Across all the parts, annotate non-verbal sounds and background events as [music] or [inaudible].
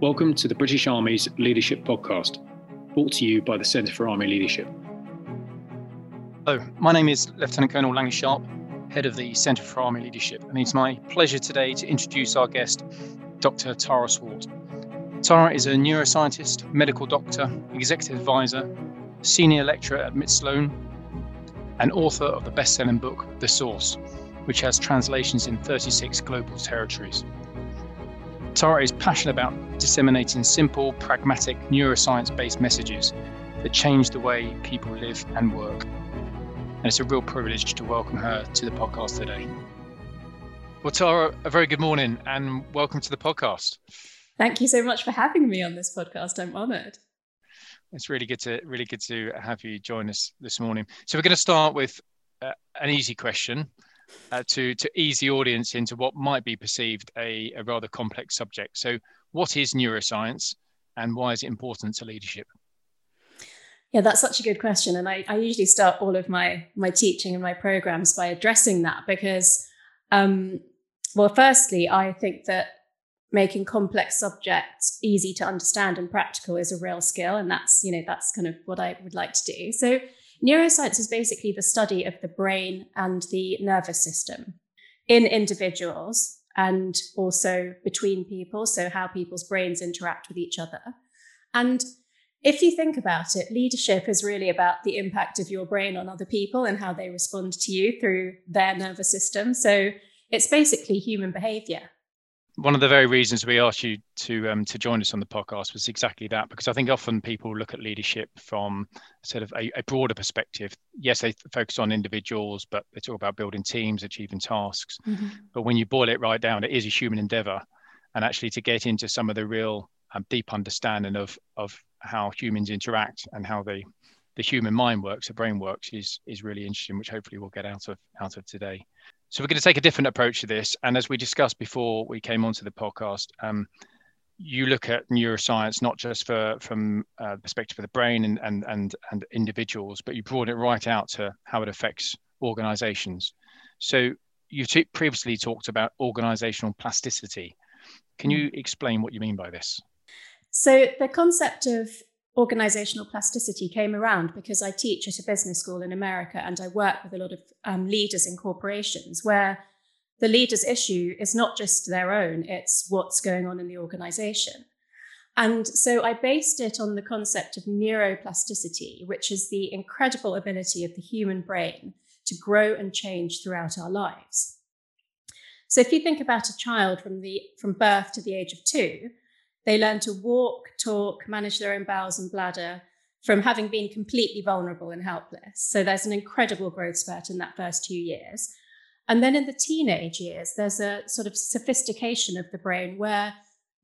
Welcome to the British Army's Leadership Podcast, brought to you by the Centre for Army Leadership. Hello, my name is Lieutenant Colonel Lange Sharp, head of the Centre for Army Leadership, and it's my pleasure today to introduce our guest, Dr. Tara Swart. Tara is a neuroscientist, medical doctor, executive advisor, senior lecturer at MIT Sloan, and author of the best selling book, The Source, which has translations in 36 global territories. Tara is passionate about disseminating simple, pragmatic, neuroscience based messages that change the way people live and work. And it's a real privilege to welcome her to the podcast today. Well, Tara, a very good morning and welcome to the podcast. Thank you so much for having me on this podcast. I'm honored. It's really good to really good to have you join us this morning. So we're going to start with uh, an easy question uh, to to ease the audience into what might be perceived a, a rather complex subject. So, what is neuroscience, and why is it important to leadership? Yeah, that's such a good question, and I, I usually start all of my my teaching and my programs by addressing that because, um, well, firstly, I think that making complex subjects easy to understand and practical is a real skill, and that's you know that's kind of what I would like to do. So Neuroscience is basically the study of the brain and the nervous system in individuals and also between people, so how people's brains interact with each other. And if you think about it, leadership is really about the impact of your brain on other people and how they respond to you through their nervous system. So it's basically human behavior one of the very reasons we asked you to um, to join us on the podcast was exactly that because I think often people look at leadership from sort of a, a, broader perspective. Yes, they focus on individuals, but they talk about building teams, achieving tasks. Mm-hmm. But when you boil it right down, it is a human endeavor, and actually to get into some of the real um, deep understanding of of how humans interact and how they the human mind works, the brain works, is is really interesting, which hopefully we'll get out of out of today. So we're going to take a different approach to this. And as we discussed before we came onto the podcast, um, you look at neuroscience not just for from uh, the perspective of the brain and, and and and individuals, but you brought it right out to how it affects organizations. So you t- previously talked about organizational plasticity. Can you explain what you mean by this? So the concept of organizational plasticity came around because I teach at a business school in America and I work with a lot of um, leaders in corporations where the leader's issue is not just their own, it's what's going on in the organization. And so I based it on the concept of neuroplasticity, which is the incredible ability of the human brain to grow and change throughout our lives. So if you think about a child from the from birth to the age of 2, they learn to walk, talk, manage their own bowels and bladder from having been completely vulnerable and helpless. So there's an incredible growth spurt in that first two years. And then in the teenage years, there's a sort of sophistication of the brain where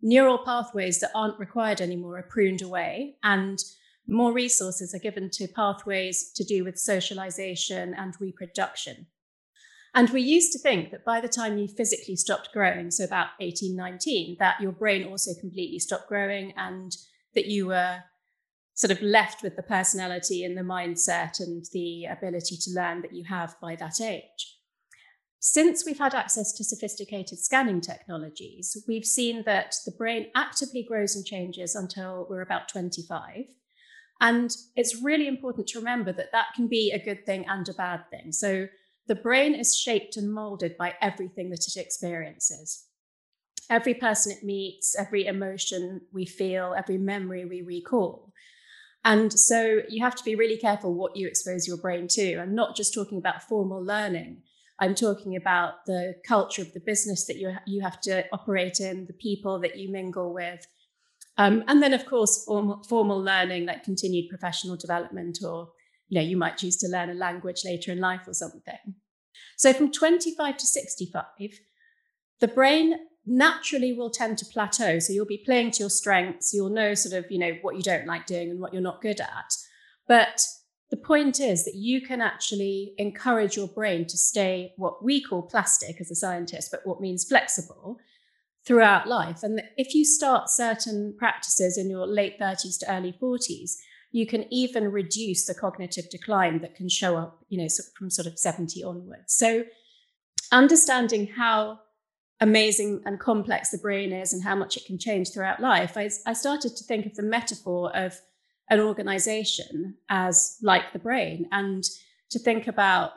neural pathways that aren't required anymore are pruned away and more resources are given to pathways to do with socialization and reproduction. And we used to think that by the time you physically stopped growing, so about 18, 19, that your brain also completely stopped growing and that you were sort of left with the personality and the mindset and the ability to learn that you have by that age. Since we've had access to sophisticated scanning technologies, we've seen that the brain actively grows and changes until we're about 25. And it's really important to remember that that can be a good thing and a bad thing. So the brain is shaped and molded by everything that it experiences. Every person it meets, every emotion we feel, every memory we recall. And so you have to be really careful what you expose your brain to. I'm not just talking about formal learning. I'm talking about the culture of the business that you, you have to operate in, the people that you mingle with. Um, and then, of course, formal, formal learning like continued professional development or you know, you might choose to learn a language later in life or something. So from 25 to 65, the brain naturally will tend to plateau. So you'll be playing to your strengths. You'll know sort of, you know, what you don't like doing and what you're not good at. But the point is that you can actually encourage your brain to stay what we call plastic as a scientist, but what means flexible throughout life. And if you start certain practices in your late 30s to early 40s, you can even reduce the cognitive decline that can show up, you know, from sort of 70 onwards. So understanding how amazing and complex the brain is and how much it can change throughout life, I, I started to think of the metaphor of an organization as like the brain and to think about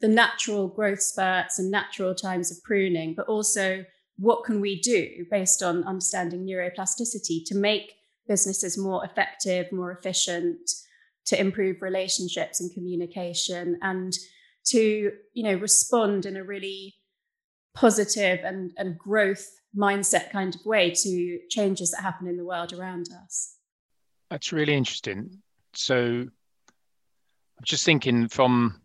the natural growth spurts and natural times of pruning, but also what can we do based on understanding neuroplasticity to make businesses more effective, more efficient, to improve relationships and communication, and to you know respond in a really positive and, and growth mindset kind of way to changes that happen in the world around us. That's really interesting. So I'm just thinking from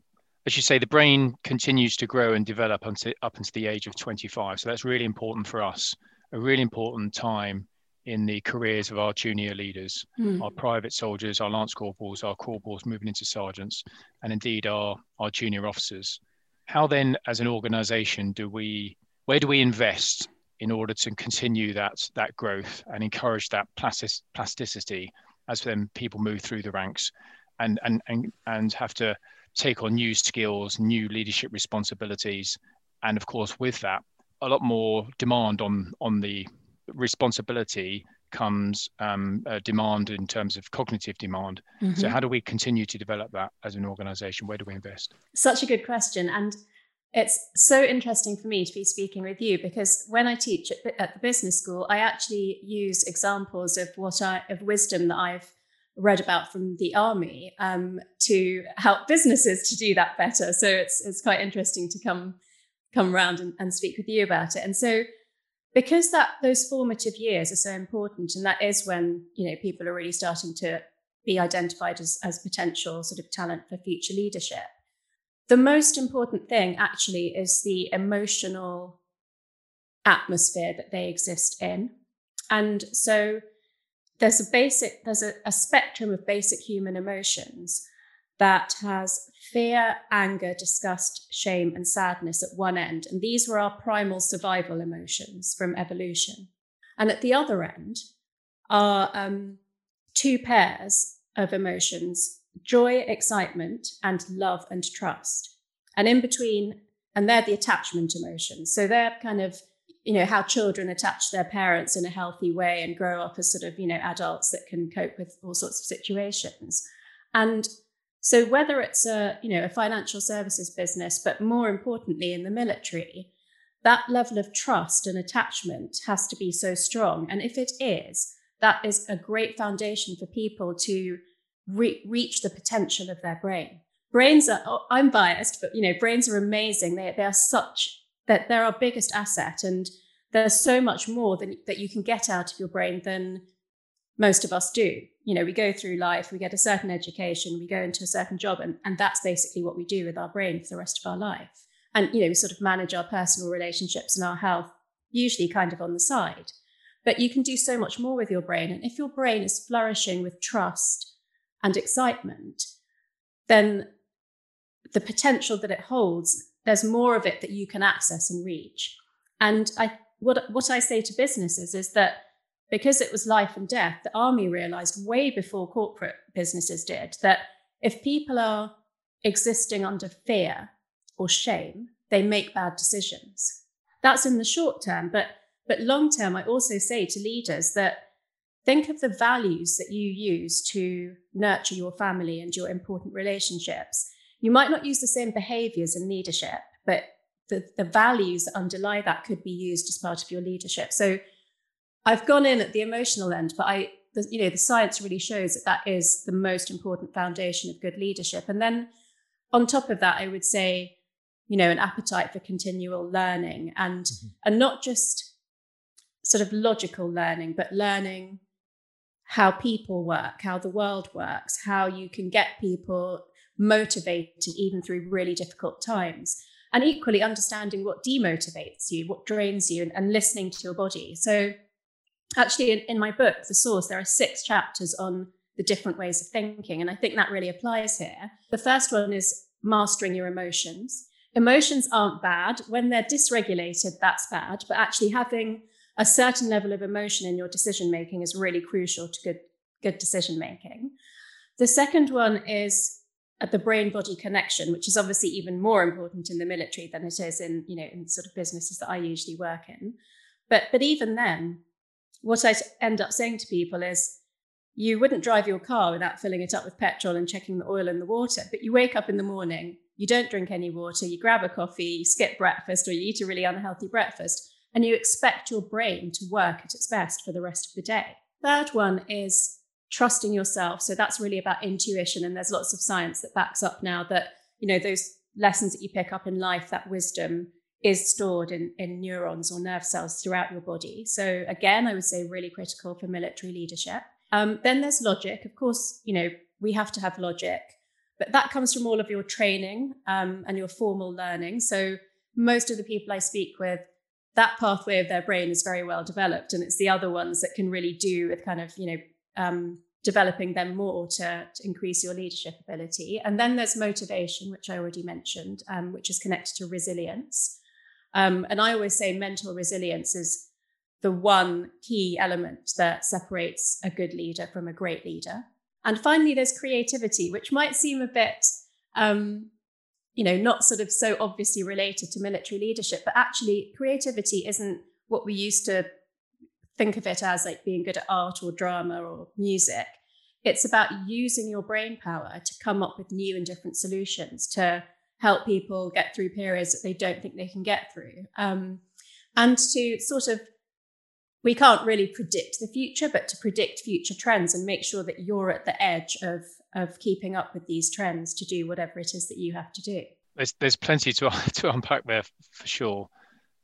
as you say, the brain continues to grow and develop until up until the age of 25. So that's really important for us, a really important time in the careers of our junior leaders, mm. our private soldiers, our lance corporals, our corporals moving into sergeants, and indeed our, our junior officers. How then, as an organization, do we where do we invest in order to continue that that growth and encourage that plastic, plasticity as then people move through the ranks and and and, and have to take on new skills, new leadership responsibilities, and of course, with that, a lot more demand on on the responsibility comes um, demand in terms of cognitive demand. Mm-hmm. So, how do we continue to develop that as an organization? Where do we invest? Such a good question. And it's so interesting for me to be speaking with you because when I teach at, at the business school, I actually use examples of what I, of wisdom that I've read about from the army um, to help businesses to do that better. So it's it's quite interesting to come come around and, and speak with you about it. And so because that those formative years are so important, and that is when you know people are really starting to be identified as, as potential sort of talent for future leadership. The most important thing actually is the emotional atmosphere that they exist in. And so there's a basic there's a, a spectrum of basic human emotions that has fear, anger, disgust, shame, and sadness at one end. And these were our primal survival emotions from evolution. And at the other end are um, two pairs of emotions joy, excitement, and love and trust. And in between, and they're the attachment emotions. So they're kind of you know how children attach their parents in a healthy way and grow up as sort of you know adults that can cope with all sorts of situations and so whether it's a you know a financial services business but more importantly in the military that level of trust and attachment has to be so strong. And if it is that is a great foundation for people to re- reach the potential of their brain. Brains are oh, i'm biased but you know brains are amazing. They, they are such that they're our biggest asset and there's so much more than, that you can get out of your brain than most of us do you know we go through life we get a certain education we go into a certain job and, and that's basically what we do with our brain for the rest of our life and you know we sort of manage our personal relationships and our health usually kind of on the side but you can do so much more with your brain and if your brain is flourishing with trust and excitement then the potential that it holds there's more of it that you can access and reach. And I, what, what I say to businesses is that because it was life and death, the army realized way before corporate businesses did that if people are existing under fear or shame, they make bad decisions. That's in the short term, but but long term, I also say to leaders that think of the values that you use to nurture your family and your important relationships you might not use the same behaviors in leadership, but the, the values that underlie that could be used as part of your leadership. So I've gone in at the emotional end, but I, the, you know, the science really shows that that is the most important foundation of good leadership. And then on top of that, I would say, you know, an appetite for continual learning and mm-hmm. and not just sort of logical learning, but learning how people work, how the world works, how you can get people motivated even through really difficult times. And equally understanding what demotivates you, what drains you, and, and listening to your body. So, actually, in, in my book, The Source, there are six chapters on the different ways of thinking. And I think that really applies here. The first one is mastering your emotions. Emotions aren't bad. When they're dysregulated, that's bad. But actually, having a certain level of emotion in your decision making is really crucial to good, good decision making. The second one is at the brain body connection, which is obviously even more important in the military than it is in, you know, in sort of businesses that I usually work in. But but even then, what I end up saying to people is you wouldn't drive your car without filling it up with petrol and checking the oil in the water. But you wake up in the morning, you don't drink any water, you grab a coffee, you skip breakfast, or you eat a really unhealthy breakfast, and you expect your brain to work at its best for the rest of the day. Third one is trusting yourself. So that's really about intuition. And there's lots of science that backs up now that, you know, those lessons that you pick up in life, that wisdom is stored in, in neurons or nerve cells throughout your body. So again, I would say really critical for military leadership. Um, then there's logic. Of course, you know, we have to have logic, but that comes from all of your training um, and your formal learning. So most of the people I speak with, that pathway of their brain is very well developed, and it's the other ones that can really do with kind of you know um, developing them more to, to, increase your leadership ability. And then there's motivation, which I already mentioned, um, which is connected to resilience. Um, and I always say mental resilience is the one key element that separates a good leader from a great leader. And finally, there's creativity, which might seem a bit, um, you know, not sort of so obviously related to military leadership, but actually, creativity isn't what we used to think of it as like being good at art or drama or music. It's about using your brain power to come up with new and different solutions to help people get through periods that they don't think they can get through. Um, and to sort of we can't really predict the future, but to predict future trends and make sure that you're at the edge of of keeping up with these trends to do whatever it is that you have to do. There's there's plenty to [laughs] to unpack there for sure.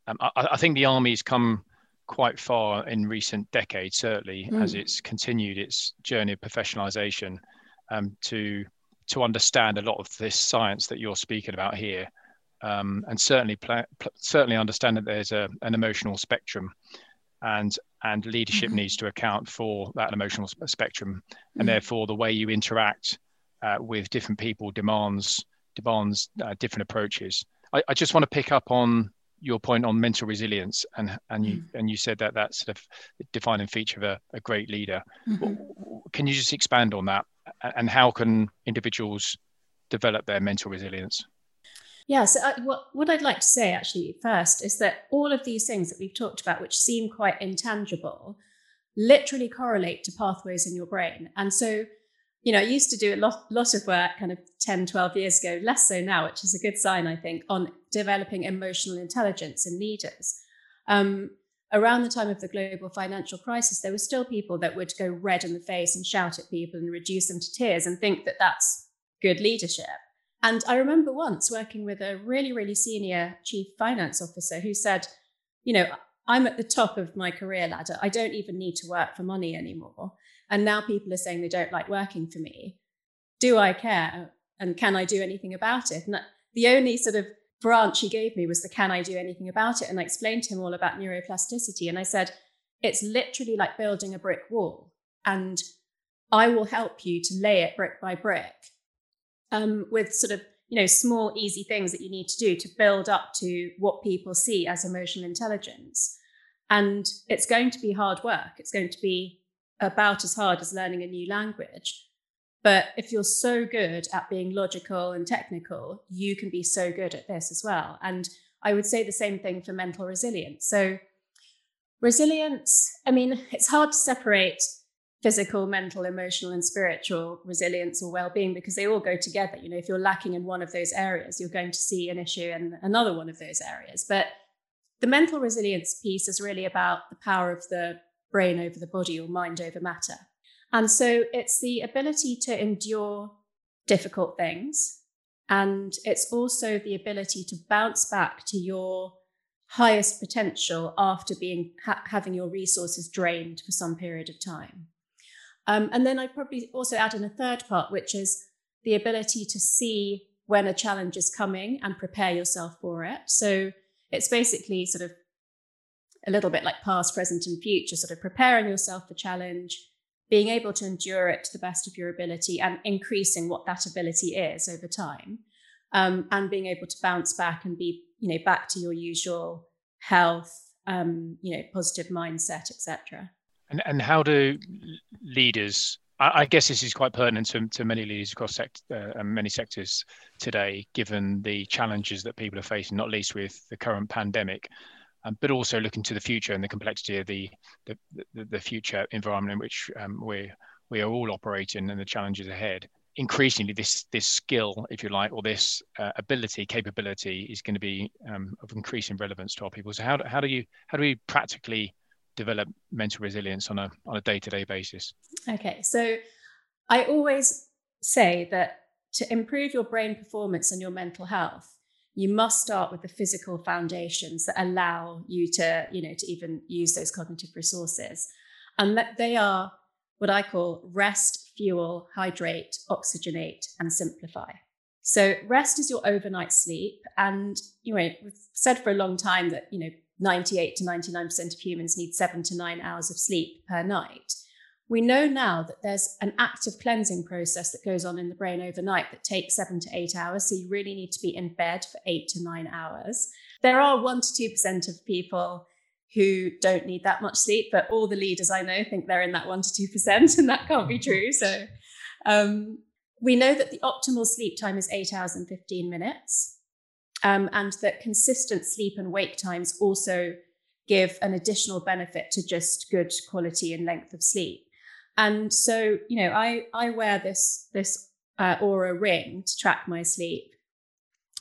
Um, I, I, think the army's come quite far in recent decades, certainly mm. as it's continued its journey of professionalisation um, to to understand a lot of this science that you're speaking about here, um, and certainly pl- certainly understand that there's a, an emotional spectrum and and leadership mm-hmm. needs to account for that emotional spectrum and mm-hmm. therefore the way you interact uh, with different people demands demands uh, different approaches I, I, just want to pick up on your point on mental resilience and and you mm-hmm. and you said that that's sort of defining feature of a, a great leader mm-hmm. can you just expand on that and how can individuals develop their mental resilience yeah, so uh, what, what I'd like to say actually first is that all of these things that we've talked about, which seem quite intangible, literally correlate to pathways in your brain. And so, you know, I used to do a lot, lot of work kind of 10, 12 years ago, less so now, which is a good sign, I think, on developing emotional intelligence in leaders. Um, around the time of the global financial crisis, there were still people that would go red in the face and shout at people and reduce them to tears and think that that's good leadership. And I remember once working with a really, really senior chief finance officer who said, you know, I'm at the top of my career ladder. I don't even need to work for money anymore. And now people are saying they don't like working for me. Do I care? And can I do anything about it? And the only sort of branch he gave me was the can I do anything about it? And I explained to him all about neuroplasticity. And I said, it's literally like building a brick wall. And I will help you to lay it brick by brick um, with sort of you know small easy things that you need to do to build up to what people see as emotional intelligence and it's going to be hard work it's going to be about as hard as learning a new language but if you're so good at being logical and technical you can be so good at this as well and i would say the same thing for mental resilience so resilience i mean it's hard to separate physical, mental, emotional, and spiritual resilience or well-being because they all go together. You know, if you're lacking in one of those areas, you're going to see an issue in another one of those areas. But the mental resilience piece is really about the power of the brain over the body or mind over matter. And so it's the ability to endure difficult things. And it's also the ability to bounce back to your highest potential after being ha- having your resources drained for some period of time. Um, and then I'd probably also add in a third part, which is the ability to see when a challenge is coming and prepare yourself for it. So it's basically sort of a little bit like past, present, and future, sort of preparing yourself for challenge, being able to endure it to the best of your ability, and increasing what that ability is over time, um, and being able to bounce back and be, you know, back to your usual health, um, you know, positive mindset, etc. And and how do leaders I, I, guess this is quite pertinent to, to many leaders across sect, uh, many sectors today, given the challenges that people are facing, not least with the current pandemic, um, but also looking to the future and the complexity of the the, the, the future environment in which um, we we are all operating and the challenges ahead. Increasingly, this this skill, if you like, or this uh, ability, capability, is going to be um, of increasing relevance to our people. So, how do, how do you how do we practically develop mental resilience on a on a day to day basis? Okay, so I always say that to improve your brain performance and your mental health, you must start with the physical foundations that allow you to, you know, to even use those cognitive resources. And that they are what I call rest, fuel, hydrate, oxygenate, and simplify. So rest is your overnight sleep. And, you know, we've said for a long time that, you know, 98 to 99% of humans need seven to nine hours of sleep per night. We know now that there's an active cleansing process that goes on in the brain overnight that takes seven to eight hours. So you really need to be in bed for eight to nine hours. There are one to 2% of people who don't need that much sleep, but all the leaders I know think they're in that one to 2%, [laughs] and that can't be true. So um, we know that the optimal sleep time is eight hours and 15 minutes, um, and that consistent sleep and wake times also give an additional benefit to just good quality and length of sleep. And so, you know, I I wear this this uh, Oura ring to track my sleep,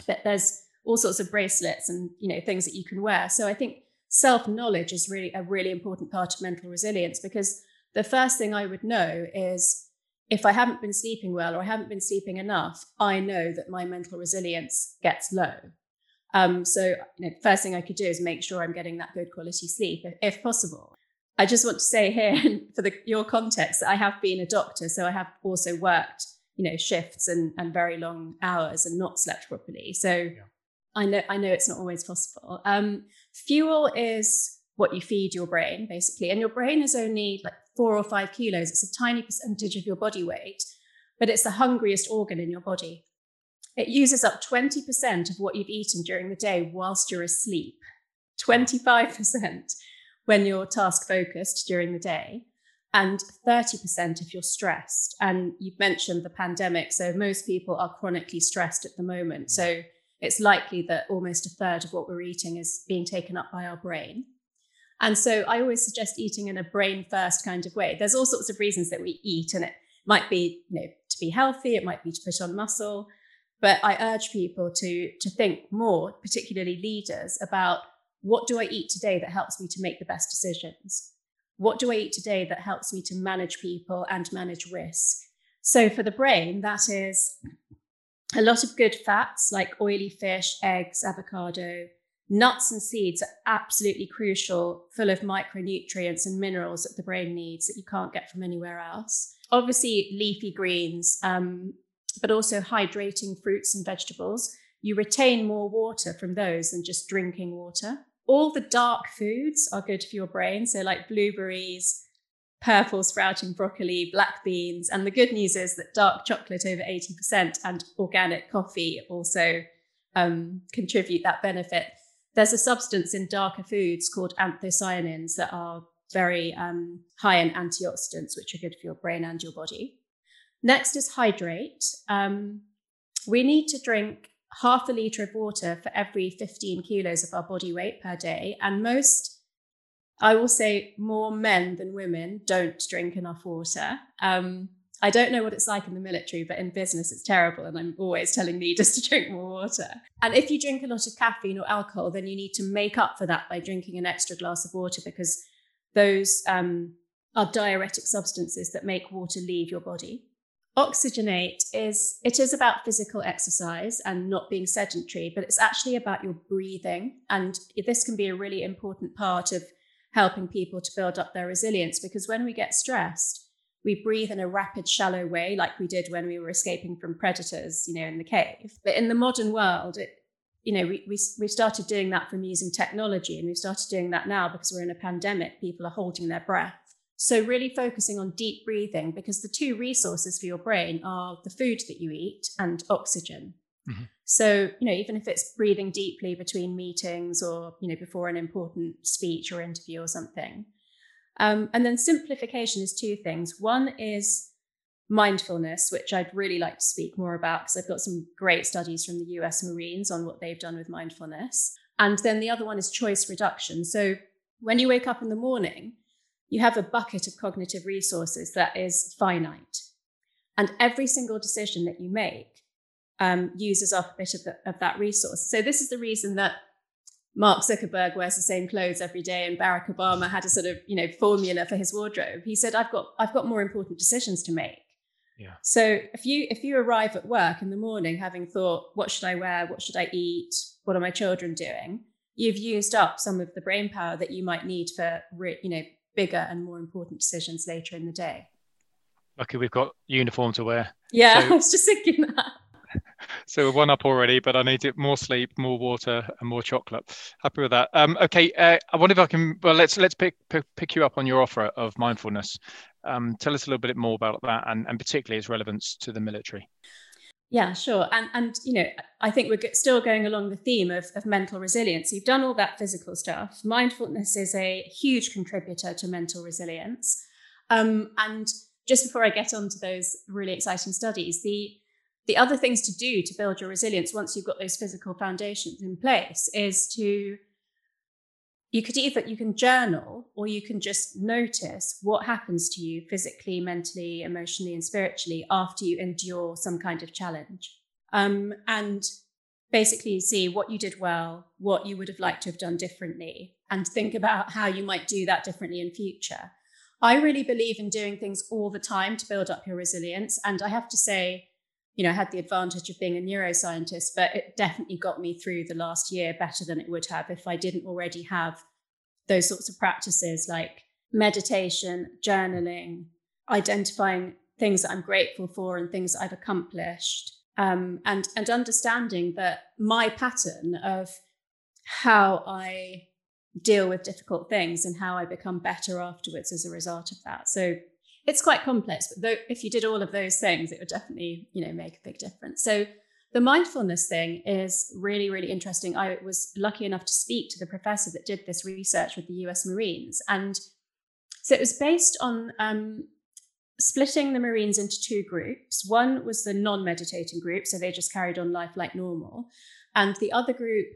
but there's all sorts of bracelets and you know things that you can wear. So I think self knowledge is really a really important part of mental resilience because the first thing I would know is if I haven't been sleeping well or I haven't been sleeping enough, I know that my mental resilience gets low. Um, so, you know, first thing I could do is make sure I'm getting that good quality sleep if, if possible. I just want to say here, [laughs] for the, your context, I have been a doctor, so I have also worked, you know, shifts and, and very long hours and not slept properly. So yeah. I know I know it's not always possible. Um, fuel is what you feed your brain, basically, and your brain is only like four or five kilos. It's a tiny percentage of your body weight, but it's the hungriest organ in your body. It uses up 20% of what you've eaten during the day whilst you're asleep. 25% when you're task focused during the day, and 30% if you're stressed. And you've mentioned the pandemic. So most people are chronically stressed at the moment. So it's likely that almost a third of what we're eating is being taken up by our brain. And so I always suggest eating in a brain first kind of way. There's all sorts of reasons that we eat, and it might be, you know, to be healthy, it might be to put on muscle. But I urge people to, to think more, particularly leaders, about what do I eat today that helps me to make the best decisions? What do I eat today that helps me to manage people and manage risk? So for the brain, that is a lot of good fats like oily fish, eggs, avocado, nuts and seeds are absolutely crucial, full of micronutrients and minerals that the brain needs that you can't get from anywhere else. Obviously, leafy greens, um, but also hydrating fruits and vegetables. You retain more water from those than just drinking water all the dark foods are good for your brain. So, like blueberries, purple sprouting broccoli, black beans. And the good news is that dark chocolate over 80% and organic coffee also um, contribute that benefit. There's a substance in darker foods called anthocyanins that are very um, high in antioxidants, which are good for your brain and your body. Next is hydrate. Um, we need to drink half a litre of water for every 15 kilos of our body weight per day. And most, I will say, more men than women don't drink enough water. Um, I don't know what it's like in the military, but in business, it's terrible. And I'm always telling leaders [laughs] to drink more water. And if you drink a lot of caffeine or alcohol, then you need to make up for that by drinking an extra glass of water because those um, are diuretic substances that make water leave your body. Oxygenate is it is about physical exercise and not being sedentary, but it's actually about your breathing. And this can be a really important part of helping people to build up their resilience because when we get stressed, we breathe in a rapid, shallow way, like we did when we were escaping from predators, you know, in the cave. But in the modern world, it, you know, we, we, we started doing that from using technology and we've started doing that now because we're in a pandemic. People are holding their breath so, really focusing on deep breathing because the two resources for your brain are the food that you eat and oxygen. Mm-hmm. So, you know, even if it's breathing deeply between meetings or, you know, before an important speech or interview or something. Um, and then simplification is two things. One is mindfulness, which I'd really like to speak more about because I've got some great studies from the US Marines on what they've done with mindfulness. And then the other one is choice reduction. So when you wake up in the morning, you have a bucket of cognitive resources that is finite. And every single decision that you make um, uses up a bit of, the, of that resource. So this is the reason that Mark Zuckerberg wears the same clothes every day and Barack Obama had a sort of, you know, formula for his wardrobe. He said, I've got, I've got more important decisions to make. Yeah. So if you if you arrive at work in the morning having thought, what should I wear? What should I eat? What are my children doing? You've used up some of the brain power that you might need for you know bigger and more important decisions later in the day. Lucky we've got uniform to wear. Yeah, so, [laughs] I was just thinking that. [laughs] so we're one up already, but I need more sleep, more water, and more chocolate. Happy with that. Um, okay, uh, I wonder if I can. Well, let's let's pick, pick, pick you up on your offer of mindfulness. Um, tell us a little bit more about that, and, and particularly its relevance to the military. Yeah, sure. And and you know, I think we're still going along the theme of, of mental resilience. You've done all that physical stuff. Mindfulness is a huge contributor to mental resilience. Um, and just before I get on to those really exciting studies, the the other things to do to build your resilience once you've got those physical foundations in place is to you could either you can journal or you can just notice what happens to you physically mentally emotionally and spiritually after you endure some kind of challenge. Um, and basically see what you did well what you would have liked to have done differently and think about how you might do that differently in future. I really believe in doing things all the time to build up your resilience and i have to say you know, had the advantage of being a neuroscientist, but it definitely got me through the last year better than it would have if I didn't already have those sorts of practices like meditation, journaling, identifying things that I'm grateful for and things I've accomplished, um, and and understanding that my pattern of how I deal with difficult things and how I become better afterwards as a result of that. So it's quite complex, but though, if you did all of those things, it would definitely, you know, make a big difference. So the mindfulness thing is really, really interesting. I was lucky enough to speak to the professor that did this research with the US Marines. And so it was based on um, splitting the Marines into two groups. One was the non meditating group, so they just carried on life like normal. And the other group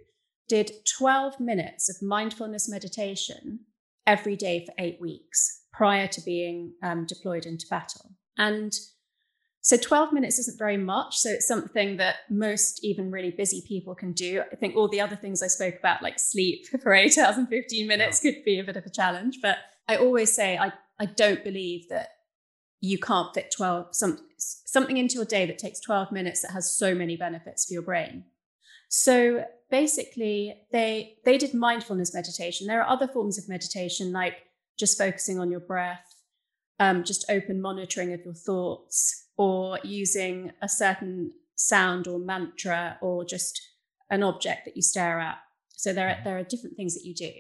did 12 minutes of mindfulness meditation every day for eight weeks prior to being um, deployed into battle. And so 12 minutes isn't very much. So it's something that most even really busy people can do. I think all the other things I spoke about, like sleep [laughs] for eight hours and 15 minutes, yeah. could be a bit of a challenge. But I always say I, I don't believe that you can't fit 12 some, something into your day that takes 12 minutes that has so many benefits for your brain. So basically they they did mindfulness meditation. There are other forms of meditation like just focusing on your breath, um, just open monitoring of your thoughts, or using a certain sound or mantra or just an object that you stare at. So there are, there are different things that you do.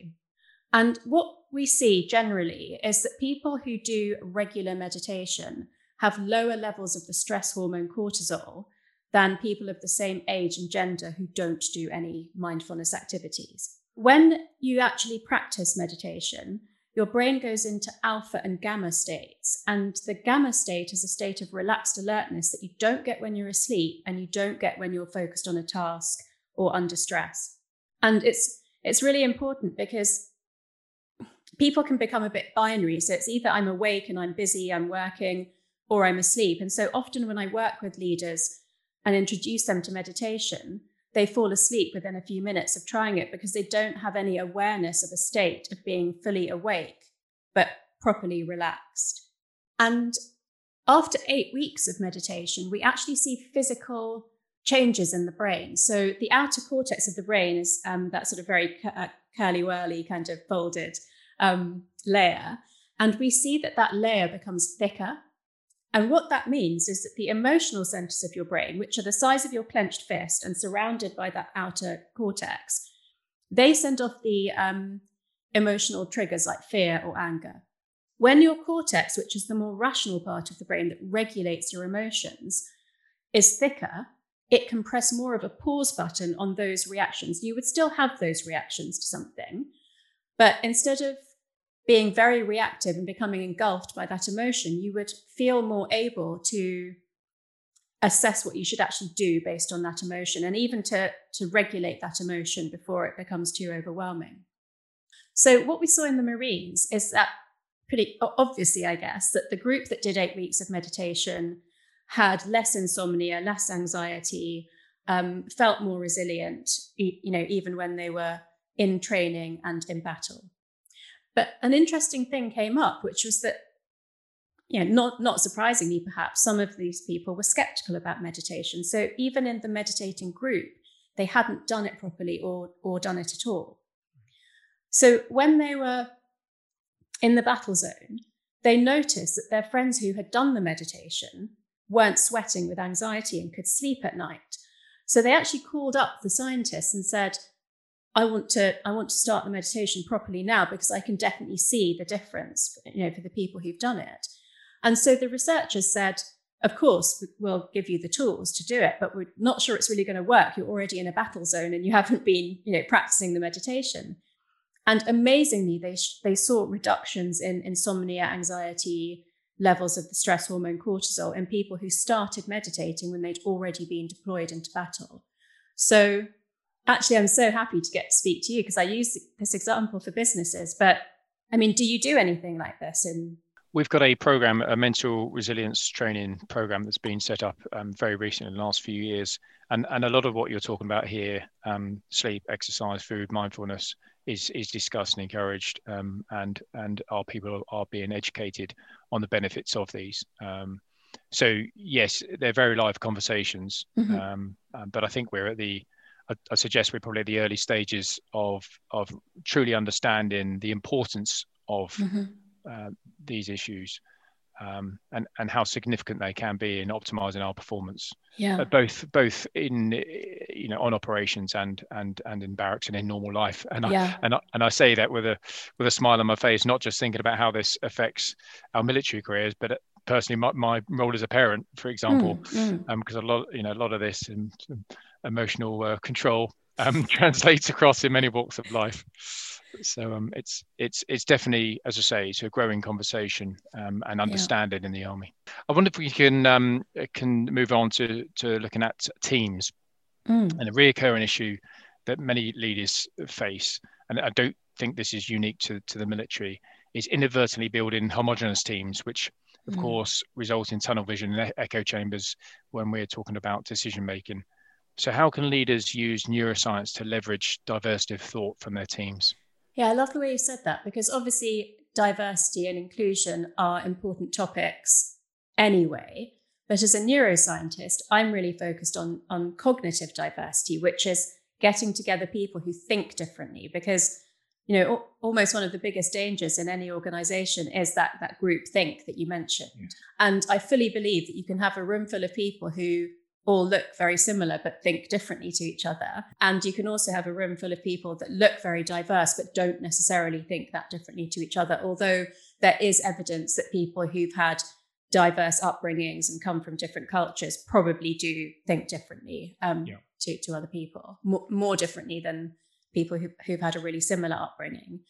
And what we see generally is that people who do regular meditation have lower levels of the stress hormone cortisol than people of the same age and gender who don't do any mindfulness activities. When you actually practice meditation, your brain goes into alpha and gamma states. And the gamma state is a state of relaxed alertness that you don't get when you're asleep and you don't get when you're focused on a task or under stress. And it's it's really important because people can become a bit binary. So it's either I'm awake and I'm busy, I'm working, or I'm asleep. And so often when I work with leaders and introduce them to meditation, they fall asleep within a few minutes of trying it because they don't have any awareness of a state of being fully awake, but properly relaxed. And after eight weeks of meditation, we actually see physical changes in the brain. So the outer cortex of the brain is um, that sort of very uh, curly whirly kind of folded um, layer. And we see that that layer becomes thicker and what that means is that the emotional centers of your brain, which are the size of your clenched fist and surrounded by that outer cortex, they send off the um, emotional triggers like fear or anger. When your cortex, which is the more rational part of the brain that regulates your emotions, is thicker, it can press more of a pause button on those reactions. You would still have those reactions to something, but instead of being very reactive and becoming engulfed by that emotion, you would feel more able to assess what you should actually do based on that emotion and even to, to regulate that emotion before it becomes too overwhelming. So, what we saw in the Marines is that pretty obviously, I guess, that the group that did eight weeks of meditation had less insomnia, less anxiety, um, felt more resilient, you know, even when they were in training and in battle. But an interesting thing came up, which was that, you know, not, not surprisingly, perhaps, some of these people were skeptical about meditation. So even in the meditating group, they hadn't done it properly or, or done it at all. So when they were in the battle zone, they noticed that their friends who had done the meditation weren't sweating with anxiety and could sleep at night. So they actually called up the scientists and said, I want to I want to start the meditation properly now because I can definitely see the difference, you know, for the people who've done it. And so the researchers said, of course, we'll give you the tools to do it, but we're not sure it's really going to work. You're already in a battle zone and you haven't been, you know, practicing the meditation. And amazingly, they they saw reductions in insomnia, anxiety, levels of the stress hormone cortisol in people who started meditating when they'd already been deployed into battle. So actually, I'm so happy to get to speak to you because I use this example for businesses. But I mean, do you do anything like this in? We've got a program, a mental resilience training program that's been set up um, very recently in the last few years. And, and a lot of what you're talking about here um, sleep, exercise, food, mindfulness is, is discussed and encouraged. Um, and, and our people are being educated on the benefits of these. Um, so, yes, they're very live conversations. Mm-hmm. Um, um, but I think we're at the I, I suggest we're probably at the early stages of of truly understanding the importance of mm-hmm. uh, these issues um, and and how significant they can be in optimizing our performance. Yeah. Uh, both both in you know on operations and and and in barracks and in normal life. And yeah. I and I, and I say that with a with a smile on my face, not just thinking about how this affects our military careers, but personally my, my role as a parent, for example, because mm, mm. um, a lot you know a lot of this and emotional uh, control um, [laughs] translates across in many walks of life. So um, it's it's it's definitely, as I say, it's a growing conversation um, and understanding yeah. in the army. I wonder if we can um, can move on to to looking at teams mm. and a reoccurring issue that many leaders face, and I don't think this is unique to to the military, is inadvertently building homogenous teams, which of mm. course result in tunnel vision and echo chambers when we're talking about decision making. So, how can leaders use neuroscience to leverage diversity of thought from their teams? Yeah, I love the way you said that because obviously diversity and inclusion are important topics anyway. But as a neuroscientist, I'm really focused on, on cognitive diversity, which is getting together people who think differently because you know almost one of the biggest dangers in any organization is that that group think that you mentioned yeah. and i fully believe that you can have a room full of people who all look very similar but think differently to each other. And you can also have a room full of people that look very diverse but don't necessarily think that differently to each other, although there is evidence that people who've had diverse upbringings and come from different cultures probably do think differently um, yeah. to, to other people, more, more differently than people who, who've had a really similar upbringing.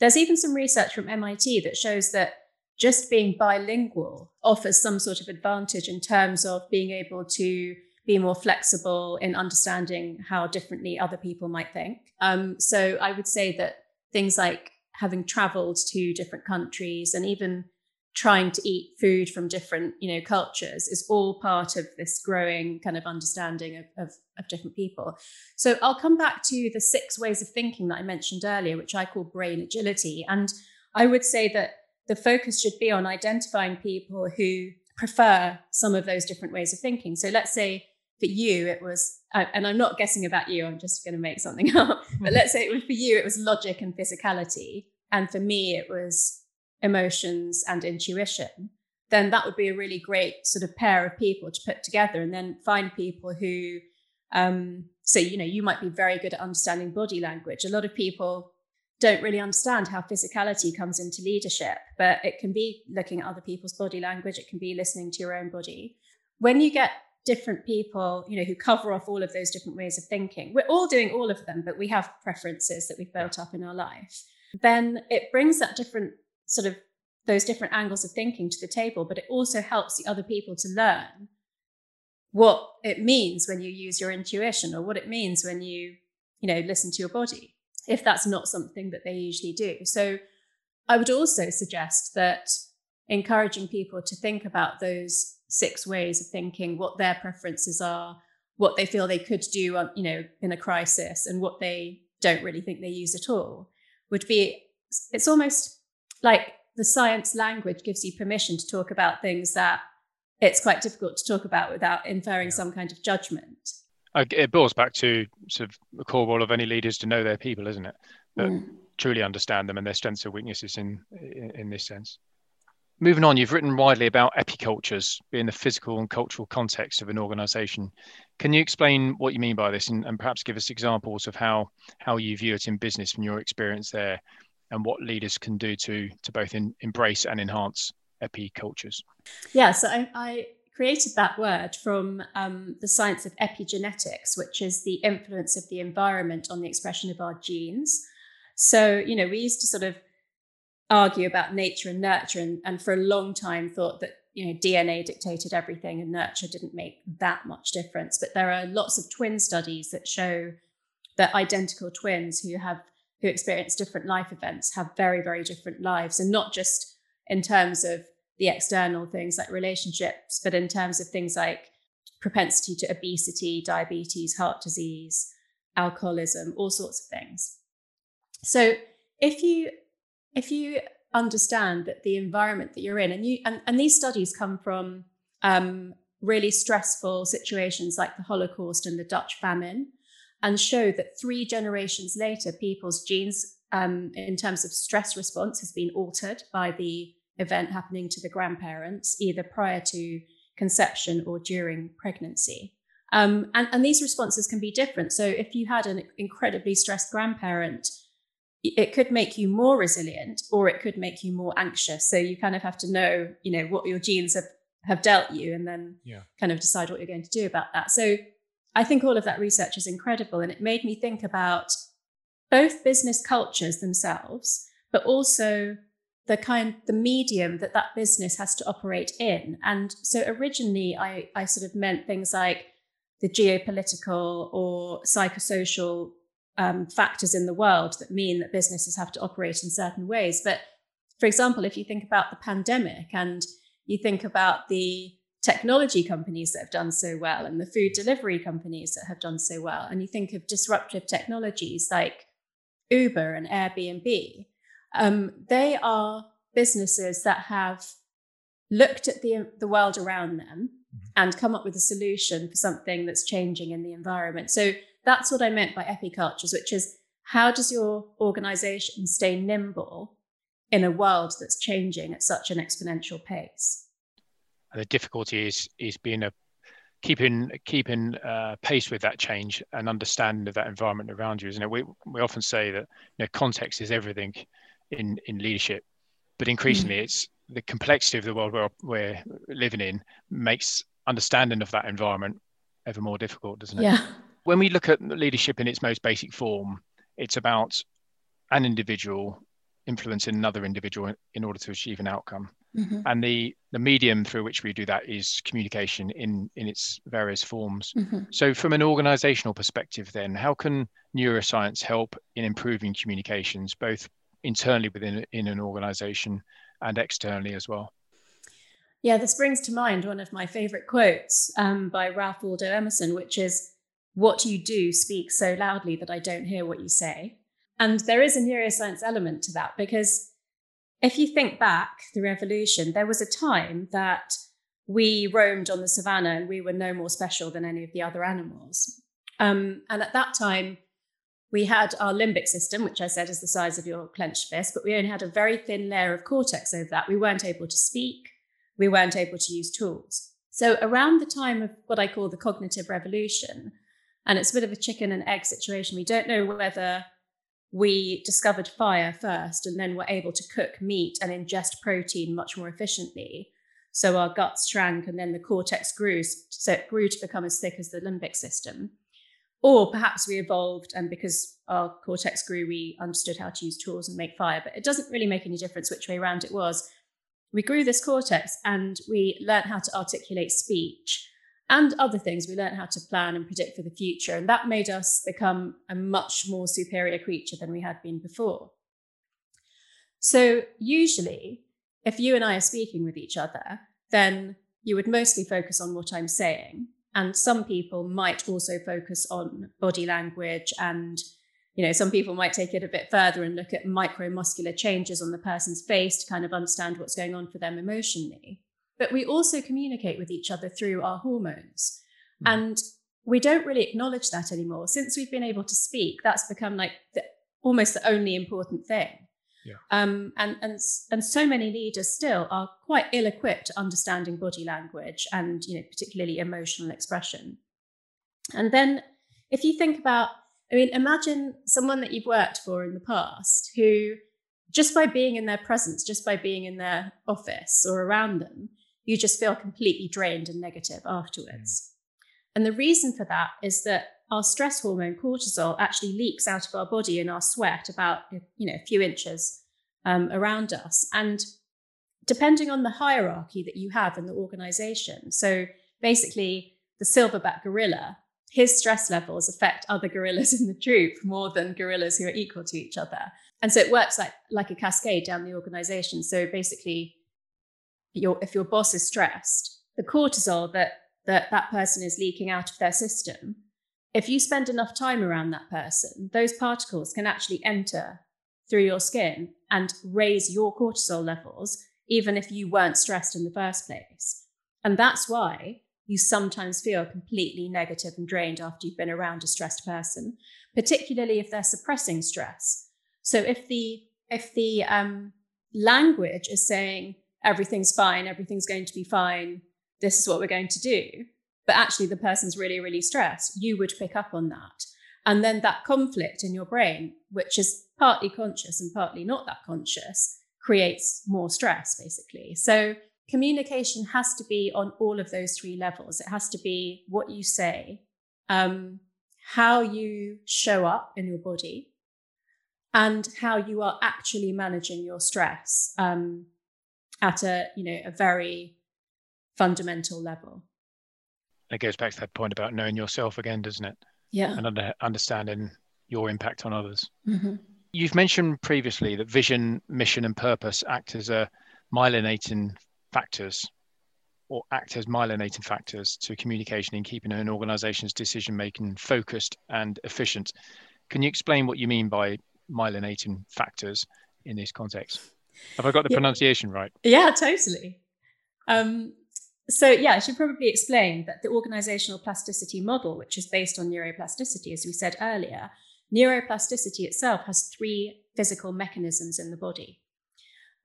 There's even some research from MIT that shows that just being bilingual offers some sort of advantage in terms of being able to be more flexible in understanding how differently other people might think. Um, so I would say that things like having traveled to different countries and even trying to eat food from different you know cultures is all part of this growing kind of understanding of, of, of, different people so i'll come back to the six ways of thinking that i mentioned earlier which i call brain agility and i would say that the focus should be on identifying people who prefer some of those different ways of thinking. So let's say for you, it was, and I'm not guessing about you, I'm just going to make something [laughs] up, but let's say it was for you, it was logic and physicality. And for me, it was emotions and intuition. Then that would be a really great sort of pair of people to put together and then find people who, um, so, you know, you might be very good at understanding body language. A lot of people don't really understand how physicality comes into leadership, but it can be looking at other people's body language, it can be listening to your own body. When you get different people, you know, who cover off all of those different ways of thinking, we're all doing all of them, but we have preferences that we've built up in our life. then it brings that different sort of those different angles of thinking to the table, but it also helps the other people to learn what it means when you use your intuition or what it means when you, you know, listen to your body, if that's not something that they usually do. So I would also suggest that encouraging people to think about those six ways of thinking, what their preferences are, what they feel they could do, on, you know, in a crisis, and what they don't really think they use at all, would be. It's almost like the science language gives you permission to talk about things that it's quite difficult to talk about without inferring yeah. some kind of judgment. It boils back to sort of the core role of any leaders to know their people, isn't it? But mm. truly understand them and their strengths and weaknesses in, in, in this sense. Moving on, you've written widely about epicultures being the physical and cultural context of an organization. Can you explain what you mean by this and, and, perhaps give us examples of how, how you view it in business from your experience there and what leaders can do to, to both in, embrace and enhance epicultures? Yeah, so I, I created that word from um, the science of epigenetics, which is the influence of the environment on the expression of our genes. So, you know, we used to sort of argue about nature and nurture and, and for a long time thought that you know dna dictated everything and nurture didn't make that much difference but there are lots of twin studies that show that identical twins who have who experience different life events have very very different lives and not just in terms of the external things like relationships but in terms of things like propensity to obesity diabetes heart disease alcoholism all sorts of things. So if you if you understand that the environment that you're in, and you and, and these studies come from um, really stressful situations like the Holocaust and the Dutch famine, and show that three generations later, people's genes um, in terms of stress response has been altered by the event happening to the grandparents, either prior to conception or during pregnancy. Um, and, and these responses can be different. So if you had an incredibly stressed grandparent it could make you more resilient or it could make you more anxious so you kind of have to know you know what your genes have have dealt you and then yeah. kind of decide what you're going to do about that so i think all of that research is incredible and it made me think about both business cultures themselves but also the kind the medium that that business has to operate in and so originally i i sort of meant things like the geopolitical or psychosocial um, factors in the world that mean that businesses have to operate in certain ways. But for example, if you think about the pandemic and you think about the technology companies that have done so well and the food delivery companies that have done so well, and you think of disruptive technologies like Uber and Airbnb, um, they are businesses that have looked at the, the world around them mm-hmm. and come up with a solution for something that's changing in the environment. So that's what I meant by epicultures, which is how does your organization stay nimble in a world that's changing at such an exponential pace? And the difficulty is is being a keeping keeping uh, pace with that change and understanding of that environment around you. Isn't it? We we often say that you know context is everything in in leadership, but increasingly mm. it's the complexity of the world we're, we're living in makes understanding of that environment ever more difficult, doesn't it? Yeah, when we look at leadership in its most basic form, it's about an individual influencing another individual in order to achieve an outcome. Mm-hmm. And the, the medium through which we do that is communication in, in its various forms. Mm-hmm. So, from an organizational perspective, then, how can neuroscience help in improving communications, both internally within in an organization and externally as well? Yeah, this brings to mind one of my favorite quotes um, by Ralph Waldo Emerson, which is what you do speaks so loudly that I don't hear what you say. And there is a neuroscience element to that because if you think back through evolution, there was a time that we roamed on the savannah and we were no more special than any of the other animals. Um, and at that time, we had our limbic system, which I said is the size of your clenched fist, but we only had a very thin layer of cortex over that. We weren't able to speak, we weren't able to use tools. So, around the time of what I call the cognitive revolution, and it's a bit of a chicken and egg situation. We don't know whether we discovered fire first and then were able to cook meat and ingest protein much more efficiently. So our guts shrank and then the cortex grew, so it grew to become as thick as the limbic system. Or perhaps we evolved and because our cortex grew, we understood how to use tools and make fire. But it doesn't really make any difference which way around it was. We grew this cortex and we learned how to articulate speech and other things. We learned how to plan and predict for the future. And that made us become a much more superior creature than we had been before. So, usually, if you and I are speaking with each other, then you would mostly focus on what I'm saying. And some people might also focus on body language and you know some people might take it a bit further and look at micromuscular changes on the person's face to kind of understand what's going on for them emotionally. But we also communicate with each other through our hormones. Mm. and we don't really acknowledge that anymore. Since we've been able to speak that's become like the, almost the only important thing yeah. Um, and, and, and so many leaders still are quite ill equipped understanding body language and, you know, particularly emotional expression. And then if you think about, I mean, imagine someone that you've worked for in the past who, just by being in their presence, just by being in their office or around them, you just feel completely drained and negative afterwards. Mm. And the reason for that is that our stress hormone cortisol actually leaks out of our body in our sweat about you know a few inches um, around us. And depending on the hierarchy that you have in the organization so basically the silverback gorilla his stress levels affect other gorillas [laughs] in the troop more than gorillas who are equal to each other. And so it works like like a cascade down the organization. So basically your if your boss is stressed the cortisol that that that person is leaking out of their system if you spend enough time around that person, those particles can actually enter through your skin and raise your cortisol levels, even if you weren't stressed in the first place. And that's why you sometimes feel completely negative and drained after you've been around a stressed person, particularly if they're suppressing stress. So if the if the um, language is saying everything's fine, everything's going to be fine, this is what we're going to do, but actually the person's really, really stressed, you would pick up on that. And then that conflict in your brain, which is partly conscious and partly not that conscious, creates more stress, basically. So communication has to be on all of those three levels. It has to be what you say, um, how you show up in your body, and how you are actually managing your stress um, at a you know a very fundamental level it goes back to that point about knowing yourself again, doesn't it? Yeah. And under, understanding your impact on others. Mm-hmm. You've mentioned previously that vision, mission, and purpose act as a myelinating factors or act as myelinating factors to communication in keeping an organization's decision making focused and efficient. Can you explain what you mean by myelinating factors in this context? Have I got the yeah. pronunciation right? Yeah, totally. Um, so, yeah, I should probably explain that the organizational plasticity model, which is based on neuroplasticity, as we said earlier, neuroplasticity itself has three physical mechanisms in the body.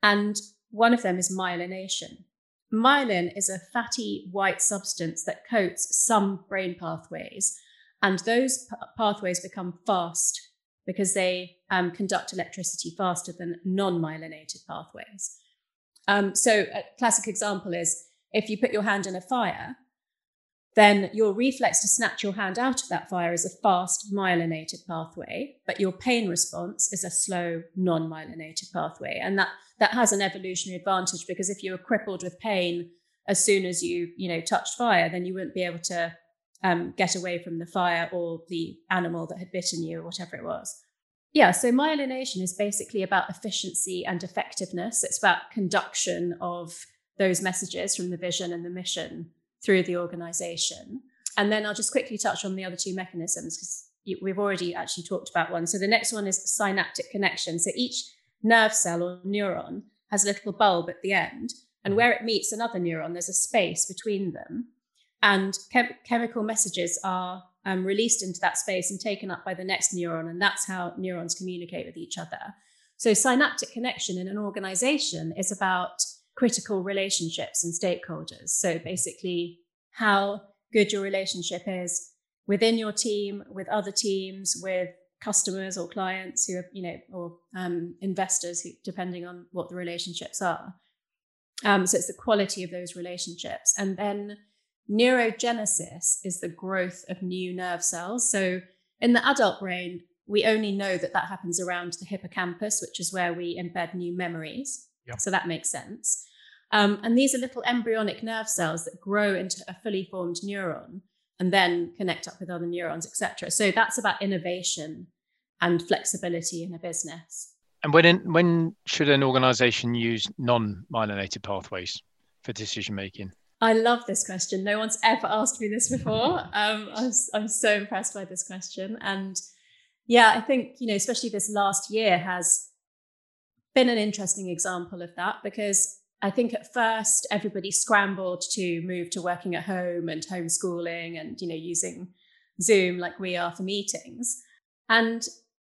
And one of them is myelination. Myelin is a fatty white substance that coats some brain pathways, and those p- pathways become fast because they um, conduct electricity faster than non myelinated pathways. Um, so, a classic example is if you put your hand in a fire, then your reflex to snatch your hand out of that fire is a fast myelinated pathway, but your pain response is a slow non-myelinated pathway. And that that has an evolutionary advantage because if you were crippled with pain as soon as you, you know, touched fire, then you wouldn't be able to um, get away from the fire or the animal that had bitten you or whatever it was. Yeah, so myelination is basically about efficiency and effectiveness. It's about conduction of those messages from the vision and the mission through the organization. And then I'll just quickly touch on the other two mechanisms because we've already actually talked about one. So the next one is synaptic connection. So each nerve cell or neuron has a little bulb at the end, and where it meets another neuron, there's a space between them. And chem- chemical messages are um, released into that space and taken up by the next neuron, and that's how neurons communicate with each other. So synaptic connection in an organization is about critical relationships and stakeholders. So basically, how good your relationship is within your team, with other teams, with customers or clients who are, you know, or um, investors, who, depending on what the relationships are. Um, so it's the quality of those relationships. And then neurogenesis is the growth of new nerve cells. So in the adult brain, we only know that that happens around the hippocampus, which is where we embed new memories. Yep. So that makes sense. Um, and these are little embryonic nerve cells that grow into a fully formed neuron and then connect up with other neurons, etc. So that's about innovation and flexibility in a business. And when in, when should an organization use non-myelinated pathways for decision making? I love this question. No one's ever asked me this before. [laughs] Um, I was, I'm so impressed by this question. And yeah, I think, you know, especially this last year has been an interesting example of that because I think at first everybody scrambled to move to working at home and homeschooling and, you know, using Zoom like we are for meetings. And,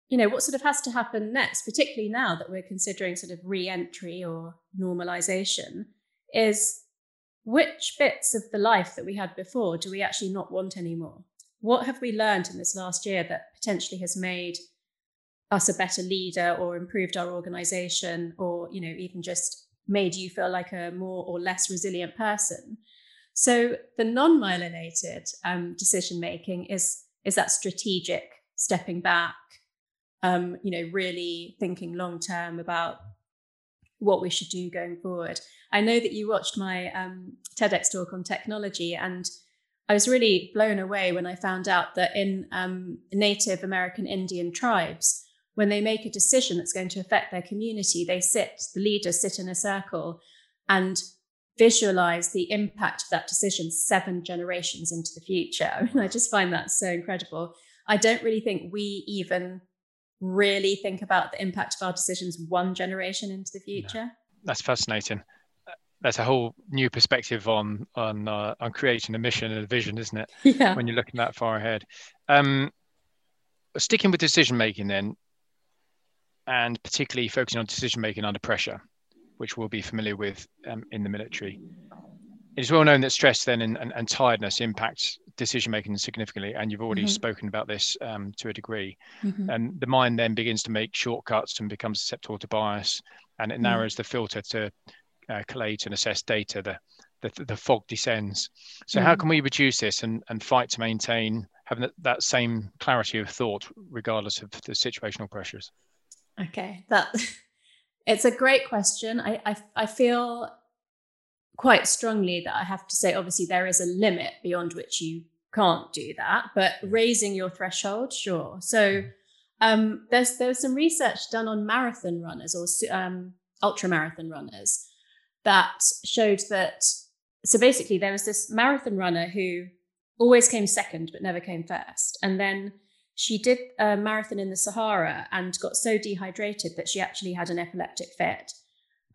you know, what sort of has to happen next, particularly now that we're considering sort of re entry or normalization, is which bits of the life that we had before do we actually not want anymore? What have we learned in this last year that potentially has made us a better leader or improved our organization or, you know, even just made you feel like a more or less resilient person. So the non-myelinated um, decision making is is that strategic stepping back, um, you know, really thinking long term about what we should do going forward. I know that you watched my um, TEDx talk on technology, and I was really blown away when I found out that in um, Native American Indian tribes, when they make a decision that's going to affect their community, they sit, the leaders sit in a circle and visualize the impact of that decision seven generations into the future. [laughs] I mean, I just find that so incredible. I don't really think we even really think about the impact of our decisions one generation into the future. No. That's fascinating. That's a whole new perspective on on uh, on creating a mission and a vision, isn't it? [laughs] Yeah. When you're looking that far ahead. Um, sticking with decision making, then and particularly focusing on decision making under pressure, which we'll be familiar with um, in the military. It is well known that stress then and, and, and tiredness impacts decision making significantly, and you've already mm-hmm. spoken about this um, to a degree. Mm-hmm. And the mind then begins to make shortcuts and becomes susceptible to bias, and it mm-hmm. narrows the filter to uh, collate and assess data. The, the, the fog descends. So, how mm-hmm. can we reduce this and, and fight to maintain having that, that same clarity of thought, regardless of the situational pressures? Okay, that [laughs] it's a great question. I, I I feel quite strongly that I have to say, obviously, there is a limit beyond which you can't do that, but raising your threshold, sure. So um, there's there's some research done on marathon runners or um, ultra marathon runners that showed that. So basically, there was this marathon runner who always came second but never came first, and then she did a marathon in the Sahara and got so dehydrated that she actually had an epileptic fit.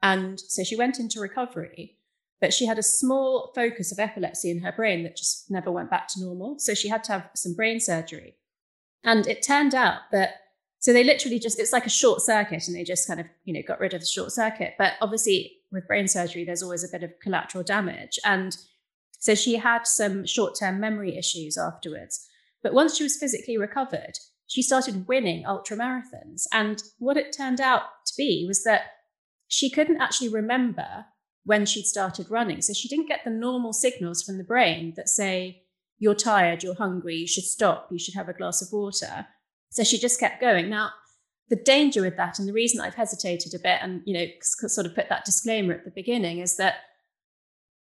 And so she went into recovery, but she had a small focus of epilepsy in her brain that just never went back to normal. So she had to have some brain surgery. And it turned out that, so they literally just, it's like a short circuit and they just kind of, you know, got rid of the short circuit. But obviously, with brain surgery, there's always a bit of collateral damage. And so she had some short term memory issues afterwards. But once she was physically recovered, she started winning ultra marathons. And what it turned out to be was that she couldn't actually remember when she'd started running. So she didn't get the normal signals from the brain that say, you're tired, you're hungry, you should stop, you should have a glass of water. So she just kept going. Now, the danger with that, and the reason I've hesitated a bit and, you know, sort of put that disclaimer at the beginning is that,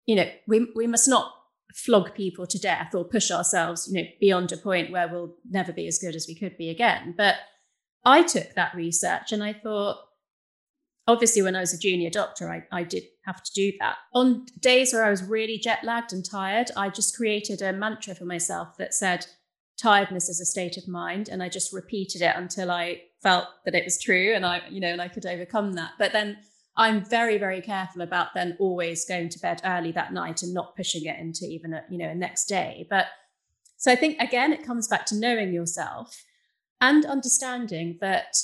you know, we, we must not flog people to death or push ourselves, you know, beyond a point where we'll never be as good as we could be again. But I took that research and I thought, obviously, when I was a junior doctor, I, I did have to do that. On days where I was really jet lagged and tired, I just created a mantra for myself that said, tiredness is a state of mind. And I just repeated it until I felt that it was true and I, you know, and I could overcome that. But then I'm very, very careful about then always going to bed early that night and not pushing it into even a, you know, a next day. But so I think again, it comes back to knowing yourself and understanding that.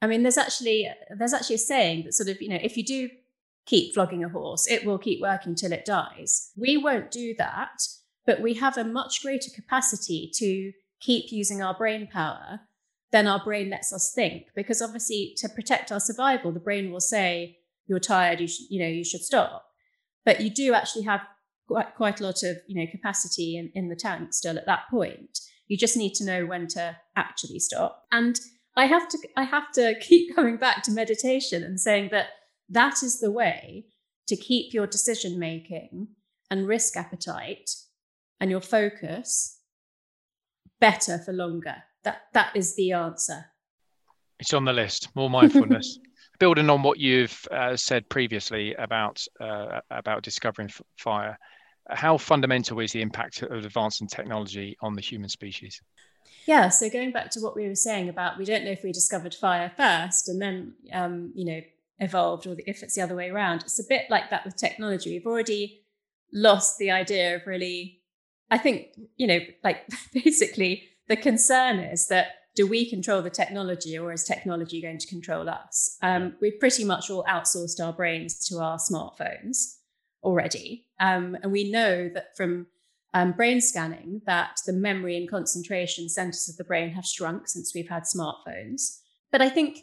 I mean, there's actually there's actually a saying that sort of, you know, if you do keep flogging a horse, it will keep working till it dies. We won't do that, but we have a much greater capacity to keep using our brain power then our brain lets us think because obviously to protect our survival the brain will say you're tired you should you know you should stop but you do actually have quite, quite a lot of you know capacity in, in the tank still at that point. You just need to know when to actually stop. And I have to I have to [laughs] keep coming back to meditation and saying that that is the way to keep your decision making and risk appetite and your focus better for longer. That that is the answer. It's on the list. More mindfulness. [laughs] Building on what you've uh, said previously about uh, about discovering f- fire, how fundamental is the impact of advancing technology on the human species? Yeah, so going back to what we were saying about we don't know if we discovered fire first and then um, you know evolved or if it's the other way around. It's a bit like that with technology. We've already lost the idea of really I think, you know, like [laughs] basically the concern is that do we control the technology or is technology going to control us? Um, we've pretty much all outsourced our brains to our smartphones already. Um, and we know that from um, brain scanning that the memory and concentration centers of the brain have shrunk since we've had smartphones. But I think,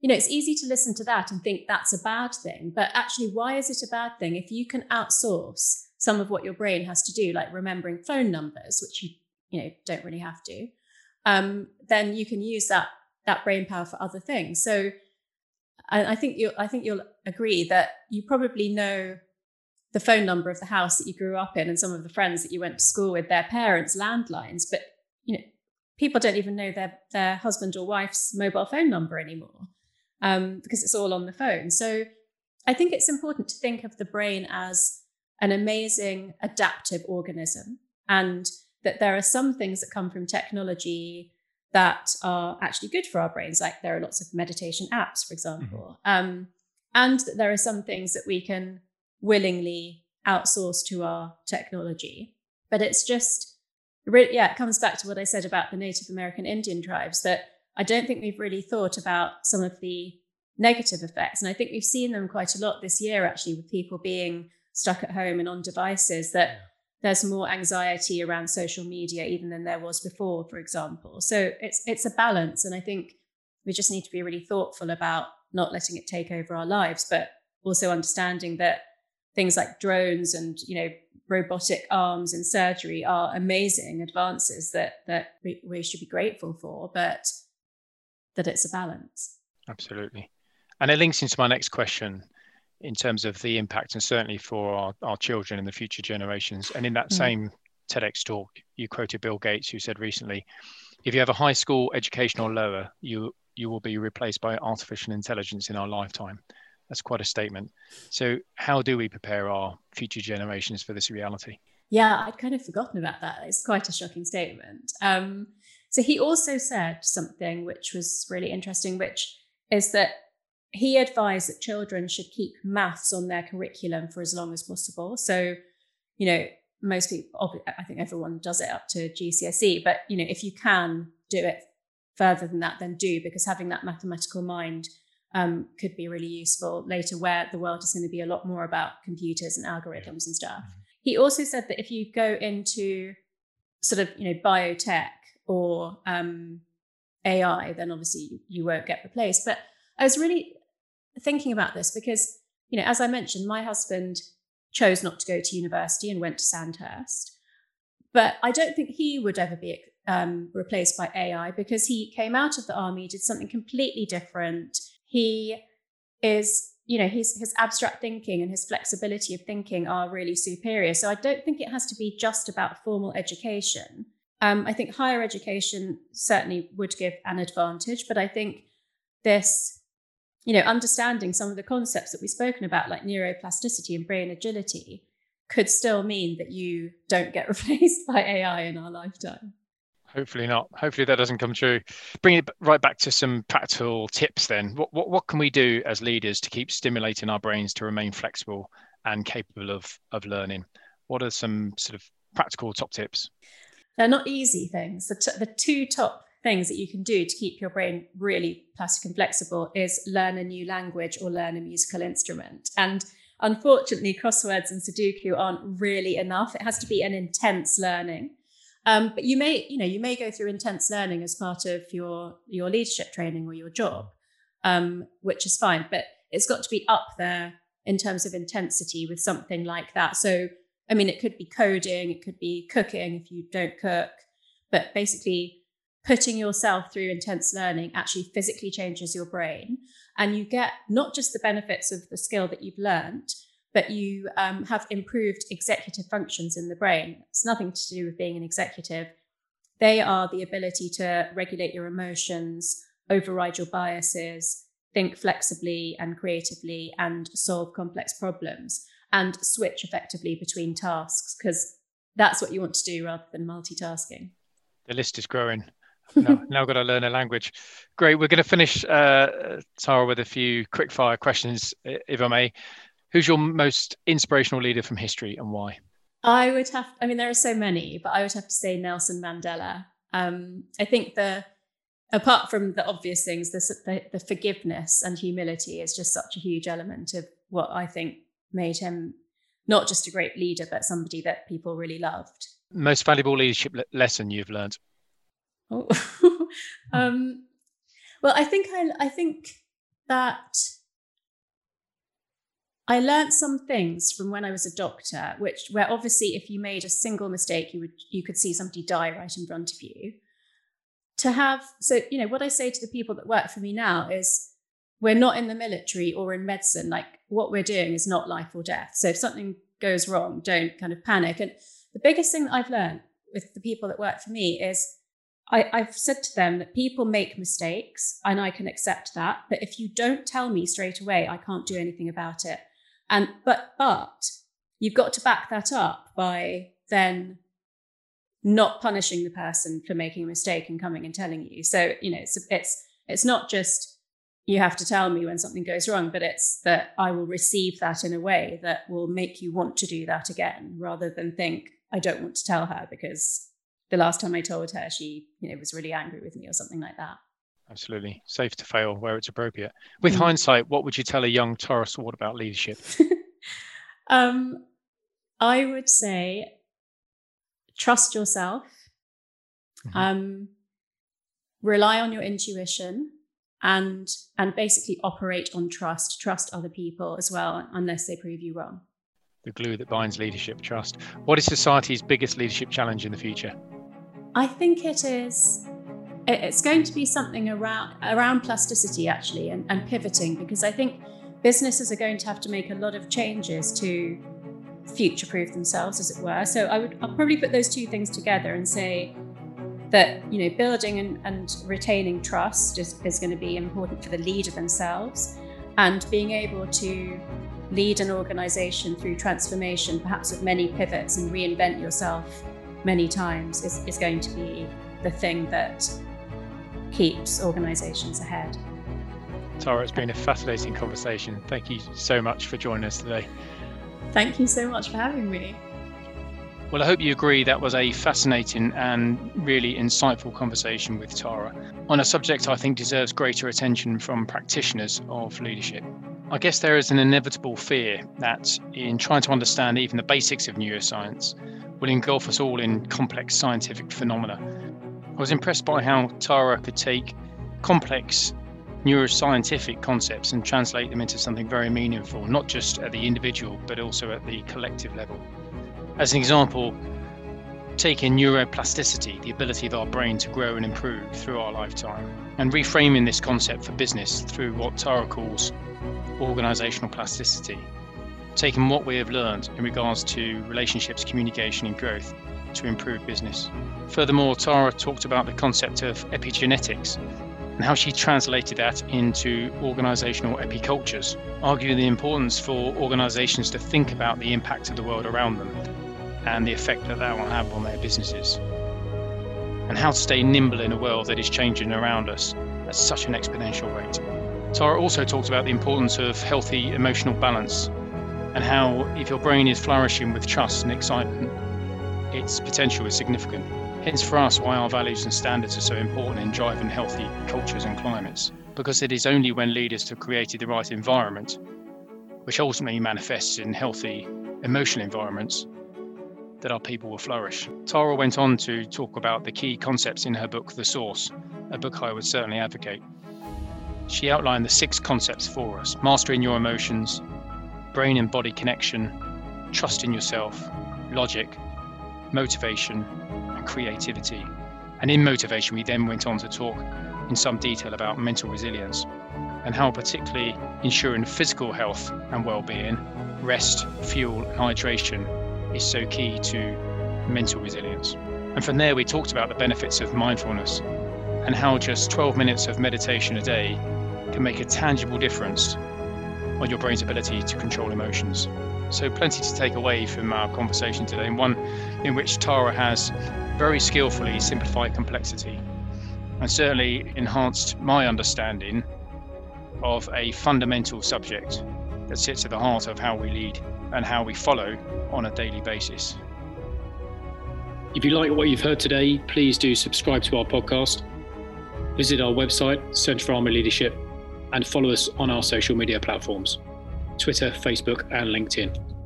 you know, it's easy to listen to that and think that's a bad thing. But actually, why is it a bad thing? If you can outsource some of what your brain has to do, like remembering phone numbers, which you you know don't really have to, um, then you can use that that brain power for other things. So I, I think you I think you'll agree that you probably know the phone number of the house that you grew up in and some of the friends that you went to school with, their parents' landlines, but you know people don't even know their their husband or wife's mobile phone number anymore um, because it's all on the phone. So I think it's important to think of the brain as an amazing adaptive organism and that there are some things that come from technology that are actually good for our brains like there are lots of meditation apps for example mm-hmm. um, and that there are some things that we can willingly outsource to our technology but it's just really yeah it comes back to what i said about the native american indian tribes that i don't think we've really thought about some of the negative effects and i think we've seen them quite a lot this year actually with people being stuck at home and on devices that. There's more anxiety around social media even than there was before for example. So it's it's a balance and i think we just need to be really thoughtful about not letting it take over our lives but also understanding that things like drones and you know robotic arms in surgery are amazing advances that that we, we should be grateful for but that it's a balance. Absolutely. And it links into my next question in terms of the impact and certainly for our, our children and the future generations. And in that mm. same TEDx talk, you quoted Bill Gates, who said recently, if you have a high school education or lower, you you will be replaced by artificial intelligence in our lifetime. That's quite a statement. So how do we prepare our future generations for this reality? Yeah, I'd kind of forgotten about that. It's quite a shocking statement. Um, so he also said something which was really interesting, which is that he advised that children should keep maths on their curriculum for as long as possible. So, you know, most people, I think everyone does it up to GCSE, but, you know, if you can do it further than that, then do, because having that mathematical mind um, could be really useful later, where the world is going to be a lot more about computers and algorithms and stuff. Mm-hmm. He also said that if you go into sort of, you know, biotech or um, AI, then obviously you, you won't get replaced. But I was really thinking about this because, you know, as I mentioned, my husband chose not to go to university and went to Sandhurst. But I don't think he would ever be um, replaced by AI because he came out of the army, did something completely different. He is, you know, his his abstract thinking and his flexibility of thinking are really superior. So I don't think it has to be just about formal education. Um, I think higher education certainly would give an advantage, but I think this you know, understanding some of the concepts that we've spoken about, like neuroplasticity and brain agility, could still mean that you don't get [laughs] replaced by AI in our lifetime. Hopefully not. Hopefully that doesn't come true. Bring it right back to some practical tips then. What, what, what can we do as leaders to keep stimulating our brains to remain flexible and capable of, of learning? What are some sort of practical top tips? They're not easy things. The, t- the two top things that you can do to keep your brain really plastic and flexible is learn a new language or learn a musical instrument. And unfortunately, crosswords and Sudoku aren't really enough. It has to be an intense learning. Um, but you may, you know, you may go through intense learning as part of your your leadership training or your job, um, which is fine. But it's got to be up there in terms of intensity with something like that. So I mean, it could be coding, it could be cooking if you don't cook, but basically putting yourself through intense learning actually physically changes your brain. And you get not just the benefits of the skill that you've learned, but you um, have improved executive functions in the brain. It's nothing to do with being an executive. They are the ability to regulate your emotions, override your biases, think flexibly and creatively, and solve complex problems and switch effectively between tasks because that's what you want to do rather than multitasking. The list is growing. Now, now got to learn a language. Great. We're going to finish, uh, Tara, with a few quick fire questions, if I may. Who's your most inspirational leader from history and why? I would have, I mean, there are so many, but I would have to say Nelson Mandela. Um, I think the, apart from the obvious things, the, the, the forgiveness and humility is just such a huge element of what I think made him not just a great leader, but somebody that people really loved. Most valuable leadership le- lesson you've learned? Oh. [laughs] um, well, I think I, I think that I learned some things from when I was a doctor, which where obviously if you made a single mistake, you would you could see somebody die right in front of you. To have so you know what I say to the people that work for me now is we're not in the military or in medicine. Like what we're doing is not life or death. So if something goes wrong, don't kind of panic. And the biggest thing that I've learned with the people that work for me is I, have said to them that people make mistakes and I can accept that. But if you don't tell me straight away, I can't do anything about it. And but but you've got to back that up by then not punishing the person for making a mistake and coming and telling you. So, you know, it's it's it's not just you have to tell me when something goes wrong, but it's that I will receive that in a way that will make you want to do that again rather than think, I don't want to tell her because the last time I told her, she, you know, was really angry with me or something like that. Absolutely. Safe to fail where it's appropriate. With mm. hindsight, what would you tell a young Tara Swart about leadership? [laughs] um, I would say trust yourself, mm-hmm. um, rely on your intuition and and basically operate on trust trust other people as well unless they prove you wrong the glue that binds leadership trust what is society's biggest leadership challenge in the future i think it is it's going to be something around around plasticity actually and, and pivoting because i think businesses are going to have to make a lot of changes to future proof themselves as it were. So i would i'll probably put those two things together and say that you know building and, and retaining trust is, is going to be important for the leader themselves and being able to lead an organization through transformation perhaps with many pivots and reinvent yourself many times is, is going to be the thing that keeps organizations ahead. Tara it's been a fascinating conversation. Thank you so much for joining us today. Thank you so much for having me. Well, I hope you agree that was a fascinating and really insightful conversation with Tara on a subject I think deserves greater attention from practitioners of leadership. I guess there is an inevitable fear that in trying to understand even the basics of neuroscience will engulf us all in complex scientific phenomena. I was impressed by how Tara could take complex neuroscientific concepts and translate them into something very meaningful, not just at the individual, but also at the collective level. As an example, taking neuroplasticity, the ability of our brain to grow and improve through our lifetime, and reframing this concept for business through what Tara calls organizational plasticity, taking what we have learned in regards to relationships, communication, and growth to improve business. Furthermore, Tara talked about the concept of epigenetics and how she translated that into organizational epicultures, arguing the importance for organizations to think about the impact of the world around them and the effect that that will have on their businesses, and how to stay nimble in a world that is changing around us at such an exponential rate. Tara also talked about the importance of healthy emotional balance and how, if your brain is flourishing with trust and excitement, its potential is significant. Hence, for us, why our values and standards are so important in driving healthy cultures and climates, because it is only when leaders have created the right environment, which ultimately manifests in healthy emotional environments, that our people will flourish. Tara went on to talk about the key concepts in her book, The Source, a book I would certainly advocate. She outlined the six concepts for us mastering your emotions, brain and body connection, trust in yourself, logic, motivation, and creativity. And in motivation, we then went on to talk in some detail about mental resilience and how, particularly ensuring physical health and well being, rest, fuel, and hydration is so key to mental resilience. And from there, we talked about the benefits of mindfulness and how just 12 minutes of meditation a day can make a tangible difference on your brain's ability to control emotions. So, plenty to take away from our conversation today, and one in which Tara has very skillfully simplified complexity and certainly enhanced my understanding of a fundamental subject that sits at the heart of how we lead and how we follow on a daily basis. If you like what you've heard today, please do subscribe to our podcast, visit our website, Centre for Army Leadership, and follow us on our social media platforms Twitter, Facebook, and LinkedIn.